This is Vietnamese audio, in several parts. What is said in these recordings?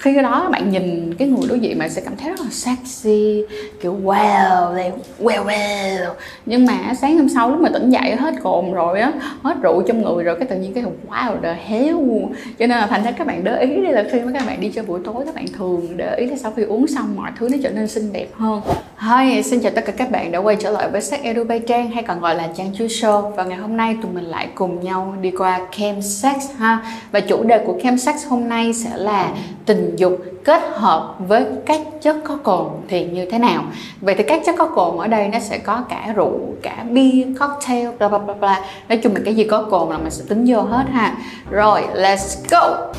khi đó bạn nhìn cái người đối diện bạn sẽ cảm thấy rất là sexy kiểu wow wow wow. Nhưng mà sáng hôm sau lúc mà tỉnh dậy hết cồn rồi á hết rượu trong người rồi cái tự nhiên cái wow the hell. Cho nên là thành ra các bạn để ý đây là khi mà các bạn đi chơi buổi tối các bạn thường để ý là sau khi uống xong mọi thứ nó trở nên xinh đẹp hơn. Hi, xin chào tất cả các bạn đã quay trở lại với sách Edu Bay Trang hay còn gọi là Trang Chú Show và ngày hôm nay tụi mình lại cùng nhau đi qua Chem Sex ha. Và chủ đề của Chem Sex hôm nay sẽ là tình dục kết hợp với các chất có cồn thì như thế nào? Vậy thì các chất có cồn ở đây nó sẽ có cả rượu, cả bia, cocktail, bla bla bla nói chung là cái gì có cồn là mình sẽ tính vô hết ha. Rồi, let's go!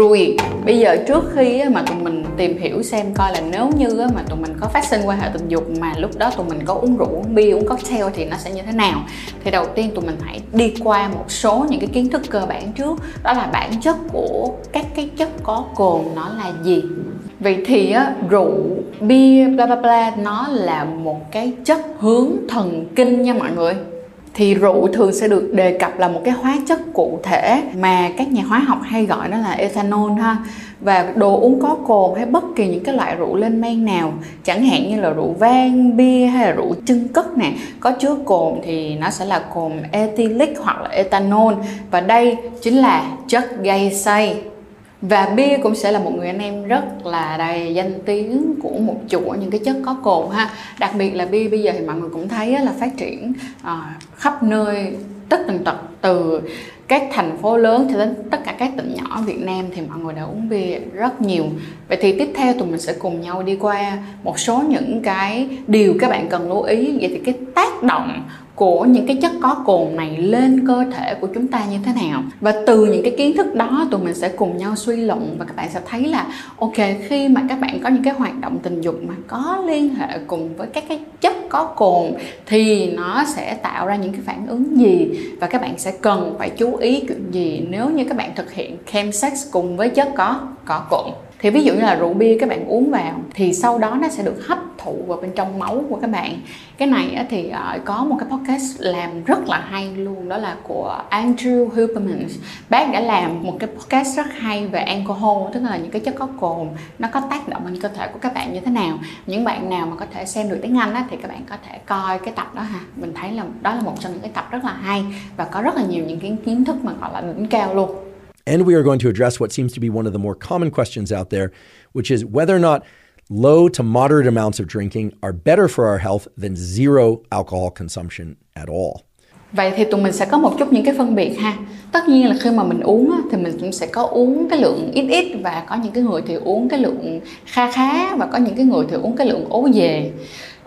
Rồi, bây giờ trước khi mà tụi mình tìm hiểu xem coi là nếu như mà tụi mình có phát sinh quan hệ tình dục mà lúc đó tụi mình có uống rượu, uống bia, uống cocktail thì nó sẽ như thế nào? Thì đầu tiên tụi mình hãy đi qua một số những cái kiến thức cơ bản trước. Đó là bản chất của các cái chất có cồn nó là gì? Vậy thì á, rượu, bia, bla bla bla nó là một cái chất hướng thần kinh nha mọi người thì rượu thường sẽ được đề cập là một cái hóa chất cụ thể mà các nhà hóa học hay gọi đó là ethanol ha. Và đồ uống có cồn hay bất kỳ những cái loại rượu lên men nào, chẳng hạn như là rượu vang, bia hay là rượu chân cất nè, có chứa cồn thì nó sẽ là cồn ethylic hoặc là ethanol. Và đây chính là chất gây say và bia cũng sẽ là một người anh em rất là đầy danh tiếng của một chuỗi những cái chất có cồn ha đặc biệt là bia bây giờ thì mọi người cũng thấy là phát triển à, khắp nơi, tất tần tật, từ các thành phố lớn cho đến tất cả các tỉnh nhỏ Việt Nam thì mọi người đã uống bia rất nhiều. Vậy thì tiếp theo tụi mình sẽ cùng nhau đi qua một số những cái điều các bạn cần lưu ý. Vậy thì cái tác động của những cái chất có cồn này lên cơ thể của chúng ta như thế nào. Và từ những cái kiến thức đó, tụi mình sẽ cùng nhau suy luận và các bạn sẽ thấy là, ok, khi mà các bạn có những cái hoạt động tình dục mà có liên hệ cùng với các cái chất có cồn thì nó sẽ tạo ra những cái phản ứng gì? Và các bạn sẽ cần phải chú ý chuyện gì nếu như các bạn thực hiện chemsex cùng với chất có có cồn? Thì ví dụ như là rượu bia các bạn uống vào thì sau đó nó sẽ được hấp thụ vào bên trong máu của các bạn. Cái này thì ờ, có một cái podcast làm rất là hay luôn đó là của Andrew Huberman bác đã làm một cái podcast rất hay về alcohol tức là những cái chất có cồn nó có tác động lên cơ thể của các bạn như thế nào. Những bạn nào mà có thể xem được tiếng Anh á, thì các bạn có thể coi cái tập đó ha. Mình thấy là đó là một trong những cái tập rất là hay và có rất là nhiều những cái kiến thức mà gọi là đỉnh cao luôn And we are going to address what seems to be one of the more common questions out there, which is whether or not low to moderate amounts of drinking are better for our health than zero alcohol consumption at all. Vậy thì tụi mình sẽ có một chút những cái phân biệt ha. Tất nhiên là khi mà mình uống thì mình cũng sẽ có uống cái lượng ít ít và có những cái người thì uống cái lượng kha khá và có những cái người thì uống cái lượng ố về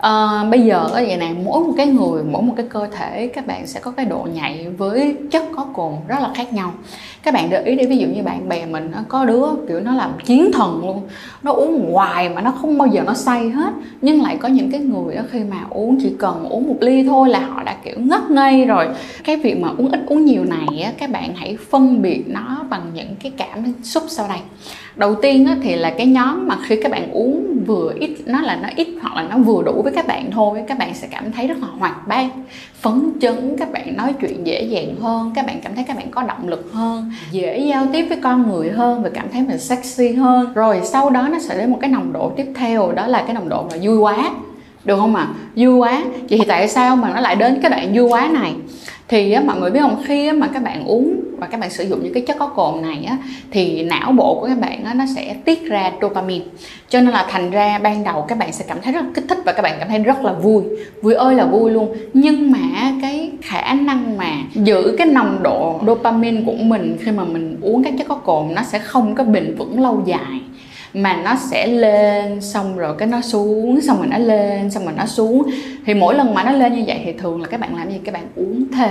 à, bây giờ ở vậy này mỗi một cái người mỗi một cái cơ thể các bạn sẽ có cái độ nhạy với chất có cồn rất là khác nhau. Các bạn để ý đi ví dụ như bạn bè mình nó có đứa kiểu nó làm chiến thần luôn nó uống hoài mà nó không bao giờ nó say hết. Nhưng lại có những cái người đó khi mà uống chỉ cần uống một ly thôi là họ đã kiểu ngất ngây rồi. Cái việc mà uống ít uống nhiều này á, các bạn hãy phân biệt nó bằng những cái cảm xúc sau đây đầu tiên á, thì là cái nhóm mà khi các bạn uống vừa ít nó là nó ít hoặc là nó vừa đủ với các bạn thôi các bạn sẽ cảm thấy rất là hoạt bát phấn chấn các bạn nói chuyện dễ dàng hơn các bạn cảm thấy các bạn có động lực hơn dễ giao tiếp với con người hơn và cảm thấy mình sexy hơn. Rồi sau đó nó sẽ đến một cái nồng độ tiếp theo đó là cái nồng độ là vui quá được không ạ? À? vui quá. Vậy thì tại sao mà nó lại đến cái đoạn vui quá này? Thì á, mọi người biết không? Khi á, mà các bạn uống và các bạn sử dụng những cái chất có cồn này á, thì não bộ của các bạn á, nó sẽ tiết ra dopamine. Cho nên là thành ra ban đầu các bạn sẽ cảm thấy rất là kích thích và các bạn cảm thấy rất là vui. Vui ơi là vui luôn. Nhưng mà cái khả năng mà giữ cái nồng độ dopamine của mình khi mà mình uống các chất có cồn nó sẽ không có bền vững lâu dài mà nó sẽ lên xong rồi cái nó xuống xong rồi nó lên xong rồi nó xuống. Thì mỗi lần mà nó lên như vậy thì thường là các bạn làm gì? Các bạn uống thêm.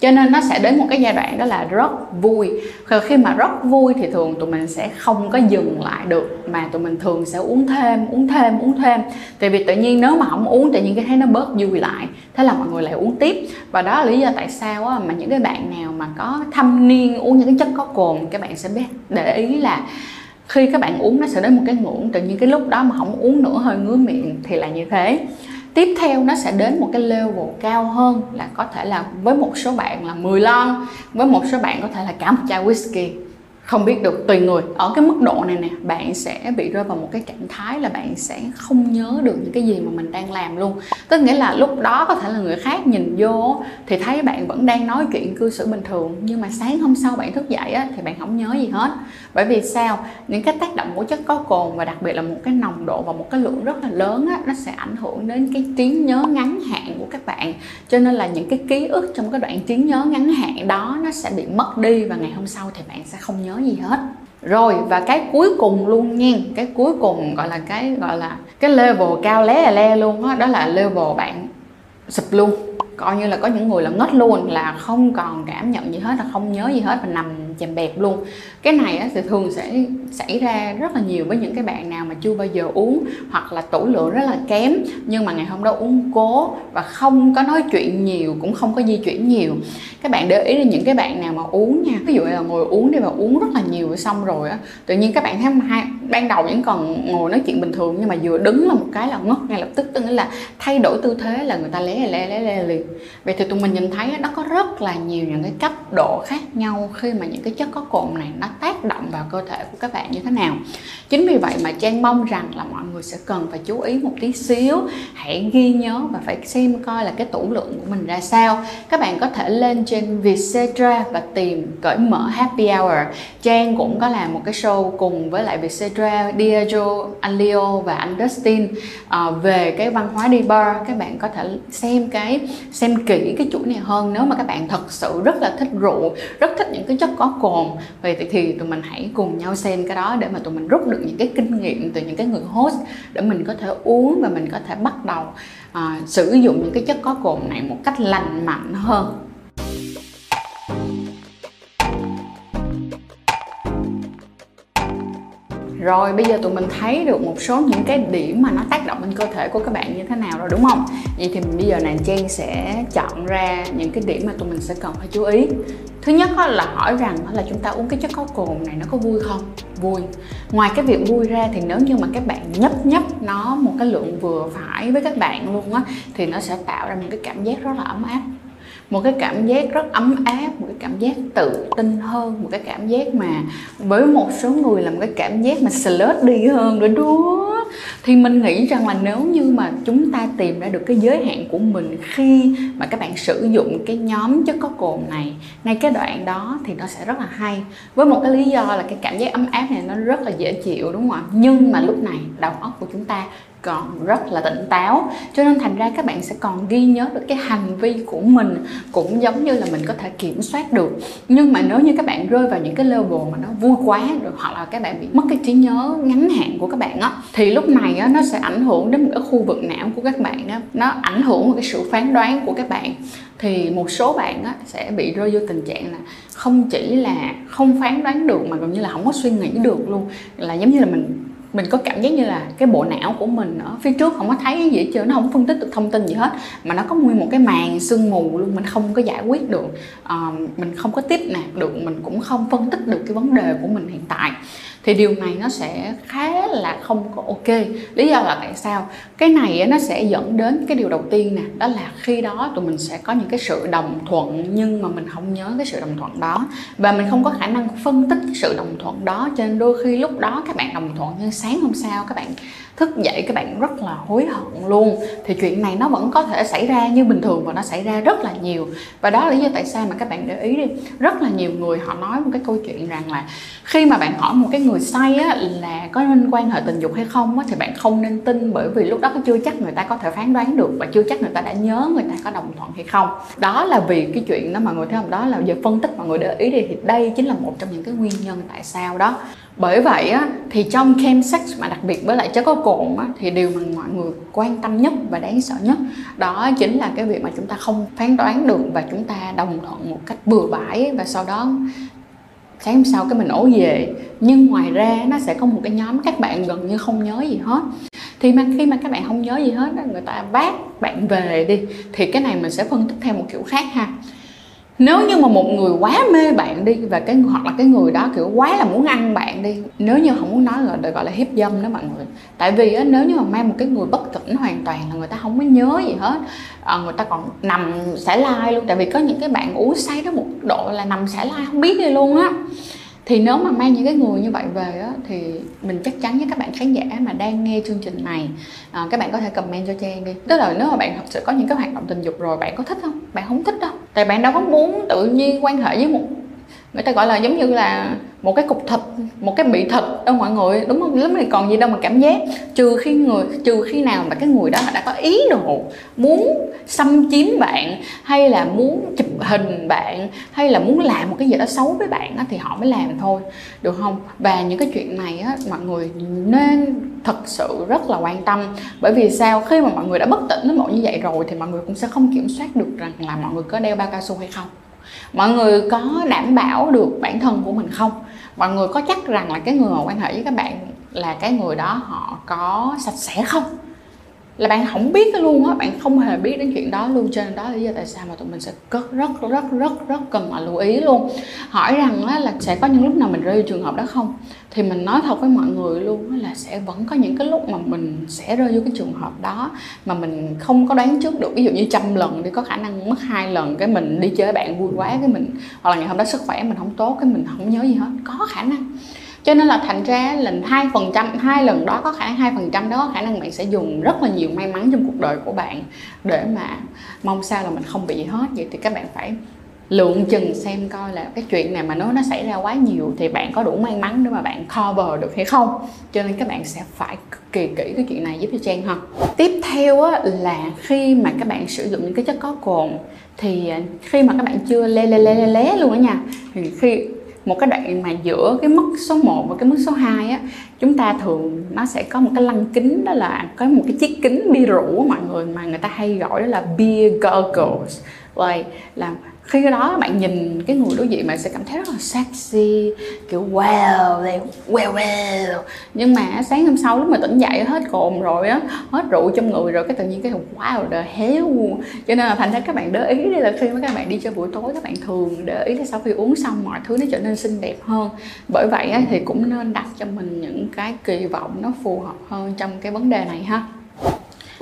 Cho nên nó sẽ đến một cái giai đoạn đó là rất vui. Rồi khi mà rất vui thì thường tụi mình sẽ không có dừng lại được mà tụi mình thường sẽ uống thêm uống thêm uống thêm. Tại vì tự nhiên nếu mà không uống tự nhiên cái thấy nó bớt vui lại. Thế là mọi người lại uống tiếp. Và đó là lý do tại sao á, mà những cái bạn nào mà có thâm niên uống những cái chất có cồn các bạn sẽ biết để ý là khi các bạn uống nó sẽ đến một cái ngưỡng tự nhiên cái lúc đó mà không uống nữa hơi ngứa miệng thì là như thế. Tiếp theo nó sẽ đến một cái level cao hơn là có thể là với một số bạn là 10 lon với một số bạn có thể là cả một chai whisky. Không biết được tùy người. Ở cái mức độ này nè bạn sẽ bị rơi vào một cái trạng thái là bạn sẽ không nhớ được những cái gì mà mình đang làm luôn. Tức nghĩa là lúc đó có thể là người khác nhìn vô thì thấy bạn vẫn đang nói chuyện cư xử bình thường nhưng mà sáng hôm sau bạn thức dậy á, thì bạn không nhớ gì hết bởi vì sao? Những cái tác động của chất có cồn và đặc biệt là một cái nồng độ và một cái lượng rất là lớn á, nó sẽ ảnh hưởng đến cái trí nhớ ngắn hạn của các bạn. Cho nên là những cái ký ức trong cái đoạn trí nhớ ngắn hạn đó nó sẽ bị mất đi và ngày hôm sau thì bạn sẽ không nhớ gì hết. Rồi và cái cuối cùng luôn nha. Cái cuối cùng gọi là cái gọi là cái level cao lé là le luôn đó, đó là level bạn sụp luôn. Coi như là có những người là ngất luôn là không còn cảm nhận gì hết là không nhớ gì hết và nằm chèm bẹp luôn. Cái này á, thì thường sẽ xảy ra rất là nhiều với những cái bạn nào mà chưa bao giờ uống hoặc là tủ lượng rất là kém nhưng mà ngày hôm đó uống cố và không có nói chuyện nhiều cũng không có di chuyển nhiều. Các bạn để ý đến những cái bạn nào mà uống nha ví dụ là ngồi uống đi mà uống rất là nhiều xong rồi á tự nhiên các bạn thấy hai ban đầu vẫn còn ngồi nói chuyện bình thường nhưng mà vừa đứng là một cái là ngất ngay lập tức tức là thay đổi tư thế là người ta lé lé lé lé liền. Vậy thì tụi mình nhìn thấy nó có rất là nhiều những cái cấp độ khác nhau khi mà những cái cái chất có cồn này nó tác động vào cơ thể của các bạn như thế nào. Chính vì vậy mà trang mong rằng là mọi người sẽ cần phải chú ý một tí xíu. Hãy ghi nhớ và phải xem coi là cái tủ lượng của mình ra sao. Các bạn có thể lên trên Vietcetera và tìm cởi mở happy hour. Trang cũng có làm một cái show cùng với lại Vietcetera Diageo, anh Leo và anh Dustin. Ờ, về cái văn hóa đi bar các bạn có thể xem cái xem kỹ cái chuỗi này hơn. Nếu mà các bạn thật sự rất là thích rượu rất thích những cái chất có cồn vậy thì, thì tụi mình hãy cùng nhau xem cái đó để mà tụi mình rút được những cái kinh nghiệm từ những cái người host để mình có thể uống và mình có thể bắt đầu uh, sử dụng những cái chất có cồn này một cách lành mạnh hơn. Rồi, bây giờ tụi mình thấy được một số những cái điểm mà nó tác động lên cơ thể của các bạn như thế nào rồi, đúng không? Vậy thì bây giờ nàng Trang sẽ chọn ra những cái điểm mà tụi mình sẽ cần phải chú ý Thứ nhất là hỏi rằng là chúng ta uống cái chất có cồn này nó có vui không? Vui Ngoài cái việc vui ra thì nếu như mà các bạn nhấp nhấp nó một cái lượng vừa phải với các bạn luôn á, Thì nó sẽ tạo ra một cái cảm giác rất là ấm áp một cái cảm giác rất ấm áp, một cái cảm giác tự tin hơn, một cái cảm giác mà với một số người là một cái cảm giác mà slot đi hơn nữa đó thì mình nghĩ rằng là nếu như mà chúng ta tìm ra được cái giới hạn của mình khi mà các bạn sử dụng cái nhóm chất có cồn này, ngay cái đoạn đó thì nó sẽ rất là hay. Với một cái lý do là cái cảm giác ấm áp này nó rất là dễ chịu, đúng không ạ? Nhưng mà lúc này, đầu óc của chúng ta còn rất là tỉnh táo. Cho nên thành ra các bạn sẽ còn ghi nhớ được cái hành vi của mình cũng giống như là mình có thể kiểm soát được. Nhưng mà nếu như các bạn rơi vào những cái level mà nó vui quá rồi hoặc là các bạn bị mất cái trí nhớ ngắn hạn của các bạn á thì lúc này á, nó sẽ ảnh hưởng đến một cái khu vực não của các bạn á. Nó ảnh hưởng vào cái sự phán đoán của các bạn. Thì một số bạn á, sẽ bị rơi vô tình trạng là không chỉ là không phán đoán được mà gần như là không có suy nghĩ được luôn. Là giống như là mình mình có cảm giác như là cái bộ não của mình ở phía trước không có thấy gì hết trơn nó không phân tích được thông tin gì hết mà nó có nguyên một cái màn sương mù luôn mình không có giải quyết được. Uh, mình không có tiếp nạp được mình cũng không phân tích được cái vấn đề của mình hiện tại. Thì điều này nó sẽ khá là không có ok. Lý do là tại sao? Cái này nó sẽ dẫn đến cái điều đầu tiên nè đó là khi đó tụi mình sẽ có những cái sự đồng thuận nhưng mà mình không nhớ cái sự đồng thuận đó. Và mình không có khả năng phân tích cái sự đồng thuận đó cho nên đôi khi lúc đó các bạn đồng thuận nhưng sáng hôm sau các bạn thức dậy các bạn rất là hối hận luôn. Thì chuyện này nó vẫn có thể xảy ra như bình thường và nó xảy ra rất là nhiều. Và đó là lý do tại sao mà các bạn để ý đi rất là nhiều người họ nói một cái câu chuyện rằng là khi mà bạn hỏi một cái người say á, là có nên quan hệ tình dục hay không á, thì bạn không nên tin bởi vì lúc đó chưa chắc người ta có thể phán đoán được và chưa chắc người ta đã nhớ người ta có đồng thuận hay không. Đó là vì cái chuyện đó mọi người thấy không? Đó là giờ phân tích mọi người để ý đi thì đây chính là một trong những cái nguyên nhân tại sao đó. Bởi vậy á, thì trong chemsex mà đặc biệt với lại chất có cồn á, thì điều mà mọi người quan tâm nhất và đáng sợ nhất đó chính là cái việc mà chúng ta không phán đoán được và chúng ta đồng thuận một cách bừa bãi và sau đó sáng hôm sau cái mình ổ về. Nhưng ngoài ra nó sẽ có một cái nhóm các bạn gần như không nhớ gì hết. Thì mà khi mà các bạn không nhớ gì hết người ta vác bạn về đi thì cái này mình sẽ phân tích theo một kiểu khác ha nếu như mà một người quá mê bạn đi và cái hoặc là cái người đó kiểu quá là muốn ăn bạn đi nếu như không muốn nói gọi được gọi là hiếp dâm đó mọi người. Tại vì á, nếu như mà mang một cái người bất tỉnh hoàn toàn là người ta không có nhớ gì hết. À, người ta còn nằm xả lai luôn. Tại vì có những cái bạn uống say đó một độ là nằm xả lai không biết gì luôn á thì nếu mà mang những cái người như vậy về á, thì mình chắc chắn với các bạn khán giả mà đang nghe chương trình này à, các bạn có thể comment cho trang đi. Tức là nếu mà bạn thật sự có những cái hoạt động tình dục rồi bạn có thích không? Bạn không thích đâu. Tại bạn đâu có muốn tự nhiên quan hệ với một người ta gọi là giống như là một cái cục thịt một cái bị thịt đâu mọi người đúng không? Lúc này còn gì đâu mà cảm giác. Trừ khi người trừ khi nào mà cái người đó đã có ý đồ muốn xâm chiếm bạn hay là muốn chụp hình bạn hay là muốn làm một cái gì đó xấu với bạn á, thì họ mới làm thôi. Được không? Và những cái chuyện này á, mọi người nên thật sự rất là quan tâm. Bởi vì sao? Khi mà mọi người đã bất tỉnh đến một như vậy rồi thì mọi người cũng sẽ không kiểm soát được rằng là mọi người có đeo bao cao su hay không. Mọi người có đảm bảo được bản thân của mình không? Mọi người có chắc rằng là cái người mà quan hệ với các bạn là cái người đó họ có sạch sẽ không? Là bạn không biết luôn á bạn không hề biết đến chuyện đó luôn. Cho nên đó lý do tại sao mà tụi mình sẽ rất rất rất rất rất cần mà lưu ý luôn. Hỏi rằng á, là sẽ có những lúc nào mình rơi vào trường hợp đó không? Thì mình nói thật với mọi người luôn á, là sẽ vẫn có những cái lúc mà mình sẽ rơi vô cái trường hợp đó mà mình không có đoán trước được. Ví dụ như trăm lần đi có khả năng mất hai lần cái mình đi chơi với bạn vui quá cái mình hoặc là ngày hôm đó sức khỏe mình không tốt cái mình không nhớ gì hết. Có khả năng cho nên là thành ra lần hai phần trăm hai lần đó có khả năng hai phần trăm đó có khả năng bạn sẽ dùng rất là nhiều may mắn trong cuộc đời của bạn để mà mong sao là mình không bị hết. Vậy thì các bạn phải lượng chừng xem coi là cái chuyện này mà nó nó xảy ra quá nhiều thì bạn có đủ may mắn để mà bạn cover được hay không. Cho nên các bạn sẽ phải cực kỳ kỹ cái chuyện này giúp cho trang ha. Tiếp theo á, là khi mà các bạn sử dụng những cái chất có cồn thì khi mà các bạn chưa lé lé lé lé, lé luôn á nha thì khi một cái đoạn mà giữa cái mức số 1 và cái mức số 2 á, chúng ta thường nó sẽ có một cái lăng kính, đó là có một cái chiếc kính bia rượu mọi người, mà người ta hay gọi đó là beer goggles like, là khi đó bạn nhìn cái người đối diện bạn sẽ cảm thấy rất là sexy kiểu wow wow wow. Nhưng mà sáng hôm sau lúc mà tỉnh dậy hết cồn rồi á hết rượu trong người rồi cái tự nhiên cái wow the hell. Cho nên là thành ra các bạn để ý đây là khi mà các bạn đi chơi buổi tối các bạn thường để ý là sau khi uống xong mọi thứ nó trở nên xinh đẹp hơn. Bởi vậy á, thì cũng nên đặt cho mình những cái kỳ vọng nó phù hợp hơn trong cái vấn đề này ha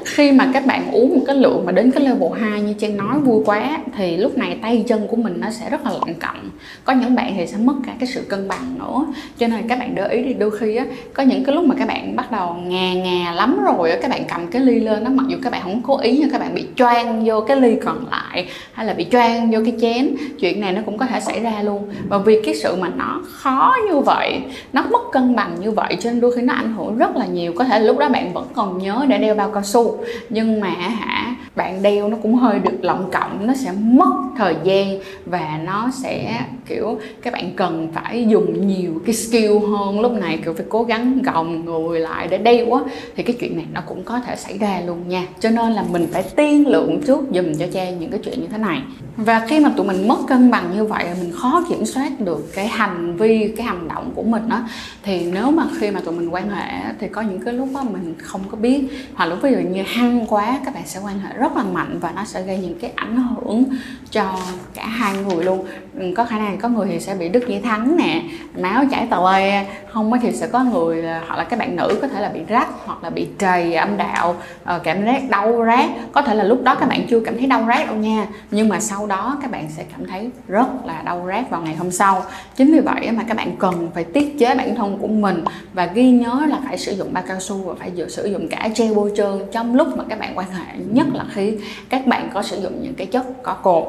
khi mà các bạn uống một cái lượng mà đến cái level 2 như Trang nói, vui quá, thì lúc này tay chân của mình nó sẽ rất là lặng cặn. Có những bạn thì sẽ mất cả cái sự cân bằng nữa. Cho nên các bạn để ý đi, đôi khi á, có những cái lúc mà các bạn bắt đầu ngà ngà lắm rồi á, các bạn cầm cái ly lên nó mặc dù các bạn không cố ý nhưng các bạn bị choang vô cái ly còn lại, hay là bị choang vô cái chén, chuyện này nó cũng có thể xảy ra luôn. Và vì cái sự mà nó khó như vậy, nó mất cân bằng như vậy, cho nên đôi khi nó ảnh hưởng rất là nhiều. Có thể lúc đó bạn vẫn còn nhớ để đeo bao cao su nhưng mà hả, bạn đeo nó cũng hơi được lộng cộng nó sẽ mất thời gian và nó sẽ, kiểu, các bạn cần phải dùng nhiều cái skill hơn lúc này, kiểu, phải cố gắng gồng người lại để đeo á, thì cái chuyện này nó cũng có thể xảy ra luôn nha. Cho nên là mình phải tiên lượng trước dùm cho cha những cái chuyện như thế này. Và khi mà tụi mình mất cân bằng như vậy, mình khó kiểm soát được cái hành vi, cái hành động của mình á, thì nếu mà khi mà tụi mình quan hệ thì có những cái lúc đó mình không có biết. Hoặc lúc ví dụ như hăng quá, các bạn sẽ quan hệ rất là mạnh và nó sẽ gây những cái ảnh hưởng cho cả hai người luôn ừ, có khả năng có người thì sẽ bị đứt dây thắng nè, máu chảy tàu lê. không thì sẽ có người hoặc là các bạn nữ có thể là bị rách hoặc là bị trầy âm đạo ờ, cảm giác đau rát có thể là lúc đó các bạn chưa cảm thấy đau rát đâu nha, nhưng mà sau đó các bạn sẽ cảm thấy rất là đau rát vào ngày hôm sau chính vì vậy mà các bạn cần phải tiết chế bản thân của mình và ghi nhớ là phải sử dụng ba cao su và phải sử dụng cả gel bôi trơn trong lúc mà các bạn quan hệ, nhất là khi các bạn có sử dụng những cái chất có cồn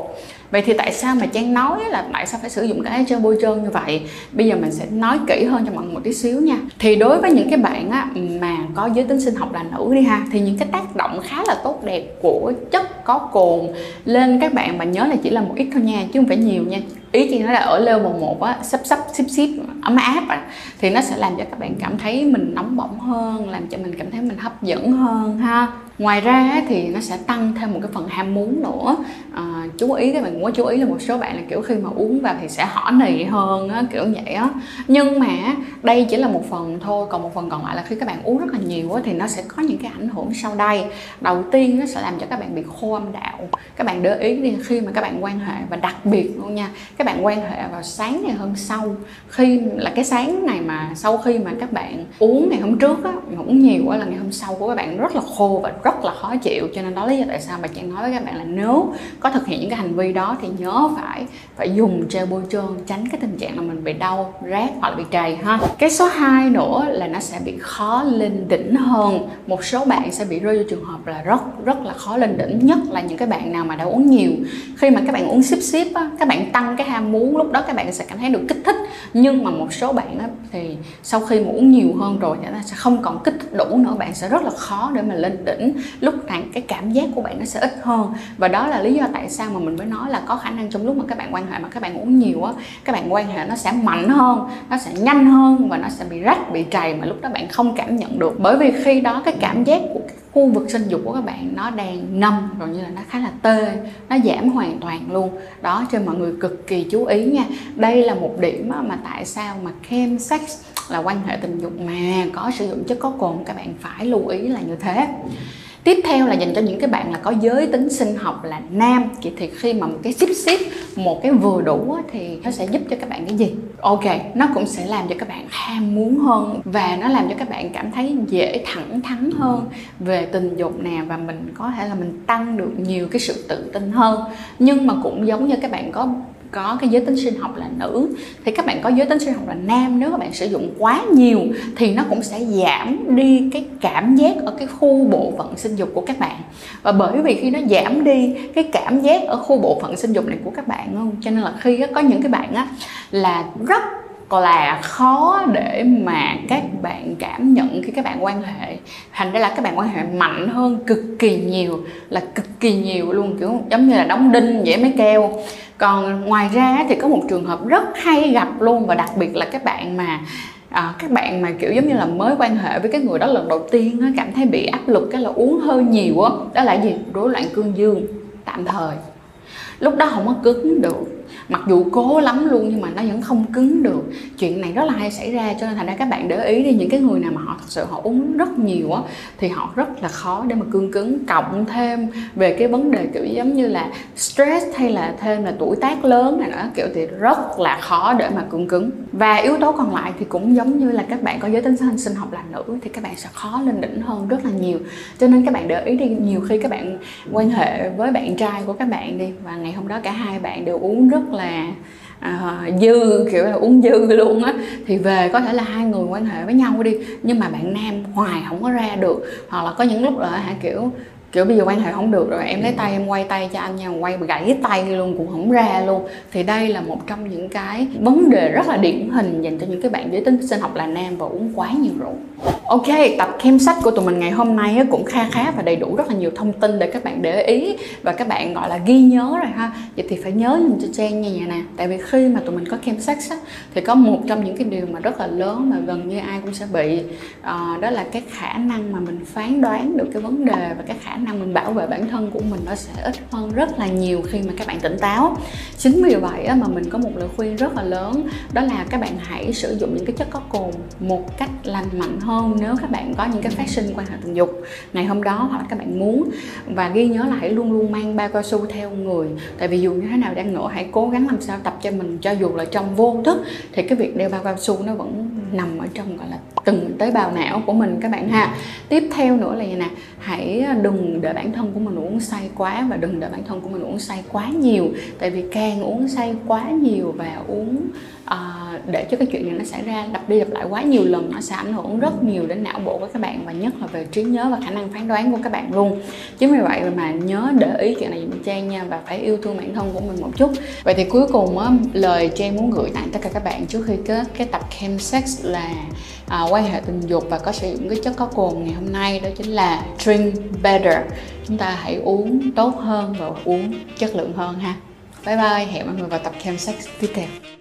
vậy thì tại sao mà trang nói là tại sao phải sử dụng cái chơi bôi trơn như vậy? Bây giờ mình sẽ nói kỹ hơn cho mọi người một tí xíu nha. Thì đối với những cái bạn á, mà có giới tính sinh học là nữ đi ha thì những cái tác động khá là tốt đẹp của chất có cồn lên các bạn mà nhớ là chỉ là một ít thôi nha chứ không phải nhiều nha. Ý chị nói là ở level một á sắp sắp xíp xíp ấm áp à, thì nó sẽ làm cho các bạn cảm thấy mình nóng bỏng hơn làm cho mình cảm thấy mình hấp dẫn hơn ha ngoài ra thì nó sẽ tăng thêm một cái phần ham muốn nữa. À, chú ý các bạn cũng có chú ý là một số bạn là kiểu khi mà uống vào thì sẽ hỏ nì hơn á, kiểu vậy á. Nhưng mà đây chỉ là một phần thôi còn một phần còn lại là khi các bạn uống rất là nhiều á, thì nó sẽ có những cái ảnh hưởng sau đây. Đầu tiên nó sẽ làm cho các bạn bị khô âm đạo. Các bạn để ý đi khi mà các bạn quan hệ và đặc biệt luôn nha các bạn quan hệ vào sáng ngày hôm sau. Khi là cái sáng này mà sau khi mà các bạn uống ngày hôm trước á uống nhiều á là ngày hôm sau của các bạn rất là khô và rất rất là khó chịu, cho nên đó lý do tại sao bà trang nói với các bạn là nếu có thực hiện những cái hành vi đó thì nhớ phải phải dùng gel bôi trơn, tránh cái tình trạng là mình bị đau rát hoặc là bị trầy ha. Cái số 2 nữa là nó sẽ bị khó lên đỉnh hơn. Một số bạn sẽ bị rơi vô trường hợp là rất rất là khó lên đỉnh, nhất là những cái bạn nào mà đã uống nhiều. Khi mà các bạn uống xíp xíp á, các bạn tăng cái ham muốn, lúc đó các bạn sẽ cảm thấy được kích thích. Nhưng mà một số bạn á, thì sau khi mà uống nhiều hơn rồi, thì nó sẽ không còn kích thích đủ nữa, bạn sẽ rất là khó để mà lên đỉnh lúc này cái cảm giác của bạn nó sẽ ít hơn. Và đó là lý do tại sao mà mình mới nói là có khả năng trong lúc mà các bạn quan hệ, mà các bạn uống nhiều á, các bạn quan hệ nó sẽ mạnh hơn, nó sẽ nhanh hơn và nó sẽ bị rách, bị trầy mà lúc đó bạn không cảm nhận được. Bởi vì khi đó cái cảm giác của cái khu vực sinh dục của các bạn nó đang nâm rồi như là nó khá là tê, nó giảm hoàn toàn luôn. Đó, cho mọi người cực kỳ chú ý nha. Đây là một điểm mà tại sao mà chem sex là quan hệ tình dục mà có sử dụng chất có cồn, các bạn phải lưu ý là như thế tiếp theo là dành cho những cái bạn là có giới tính sinh học là nam. Thì, thì khi mà một cái ship ship một cái vừa đủ thì nó sẽ giúp cho các bạn cái gì? Ok nó cũng sẽ làm cho các bạn ham muốn hơn và nó làm cho các bạn cảm thấy dễ thẳng thắn hơn về tình dục nè và mình có thể là mình tăng được nhiều cái sự tự tin hơn. Nhưng mà cũng giống như các bạn có có cái giới tính sinh học là nữ, thì các bạn có giới tính sinh học là nam. Nếu các bạn sử dụng quá nhiều thì nó cũng sẽ giảm đi cái cảm giác ở cái khu bộ phận sinh dục của các bạn. Và bởi vì khi nó giảm đi cái cảm giác ở khu bộ phận sinh dục này của các bạn không cho nên là khi có những cái bạn á, là rất là khó để mà các bạn cảm nhận khi các bạn quan hệ. Thành ra là các bạn quan hệ mạnh hơn cực kỳ nhiều là cực kỳ nhiều luôn kiểu giống như là đóng đinh dễ mấy keo còn ngoài ra thì có một trường hợp rất hay gặp luôn và đặc biệt là các bạn mà à, các bạn mà kiểu giống như là mới quan hệ với cái người đó lần đầu tiên á, cảm thấy bị áp lực cái là uống hơi nhiều á. Đó, đó là gì? Rối loạn cương dương tạm thời. Lúc đó không có cứng được mặc dù cố lắm luôn nhưng mà nó vẫn không cứng được. Chuyện này rất là hay xảy ra cho nên thành ra các bạn để ý đi, những cái người nào mà họ thật sự họ uống rất nhiều á, thì họ rất là khó để mà cương cứng. Cộng thêm về cái vấn đề kiểu giống như là stress hay là thêm là tuổi tác lớn này nữa kiểu thì rất là khó để mà cương cứng. Và yếu tố còn lại thì cũng giống như là các bạn có giới tính sinh sinh học là nữ thì các bạn sẽ khó lên đỉnh hơn rất là nhiều. Cho nên các bạn để ý đi, nhiều khi các bạn quan hệ với bạn trai của các bạn đi, và ngày hôm đó cả hai bạn đều uống rất là à, dư kiểu là uống dư luôn á. Thì về có thể là hai người quan hệ với nhau đi nhưng mà bạn nam hoài không có ra được. Hoặc là có những lúc là hả kiểu kiểu bây giờ quan hệ không được rồi em lấy tay em quay tay cho anh nha quay gãy tay luôn cũng không ra luôn. Thì đây là một trong những cái vấn đề rất là điển hình dành cho những cái bạn giới tính sinh học là nam và uống quá nhiều rượu. Ok tập kem sách của tụi mình ngày hôm nay cũng kha khá và đầy đủ rất là nhiều thông tin để các bạn để ý và các bạn gọi là ghi nhớ rồi ha. Vậy thì phải nhớ nhìn cho trang nha nè tại vì khi mà tụi mình có kem sách thì có một trong những cái điều mà rất là lớn mà gần như ai cũng sẽ bị uh, đó là cái khả năng mà mình phán đoán được cái vấn đề và cái khả năng mình bảo vệ bản thân của mình nó sẽ ít hơn rất là nhiều khi mà các bạn tỉnh táo. Chính vì vậy mà mình có một lời khuyên rất là lớn, đó là các bạn hãy sử dụng những cái chất có cồn một cách lành mạnh hơn nếu các bạn có những cái phát sinh quan hệ tình dục ngày hôm đó hoặc là các bạn muốn. Và ghi nhớ là hãy luôn luôn mang bao cao su theo người. Tại vì dù như thế nào đang nữa, hãy cố gắng làm sao tập cho mình, cho dù là trong vô thức, thì cái việc đeo bao cao su nó vẫn nằm ở trong, gọi là, từng tế bào não của mình các bạn ha. Tiếp theo nữa là gì nè? Hãy đừng để bản thân của mình uống say quá và đừng để bản thân của mình uống say quá nhiều. Tại vì càng uống say quá nhiều và uống uh, để cho cái chuyện này nó xảy ra lặp đi lặp lại quá nhiều lần nó sẽ ảnh hưởng rất nhiều đến não bộ của các bạn và nhất là về trí nhớ và khả năng phán đoán của các bạn luôn. Chính vì vậy mà nhớ để ý chuyện này dùm trang nha và phải yêu thương bản thân của mình một chút. Vậy thì cuối cùng á lời trang muốn gửi tặng tất cả các bạn trước khi kết cái tập chem sex là à, quan hệ tình dục và có sử dụng cái chất có cồn ngày hôm nay đó chính là drink better. Chúng ta hãy uống tốt hơn và uống chất lượng hơn ha. Bye bye hẹn mọi người vào tập chem sex tiếp theo.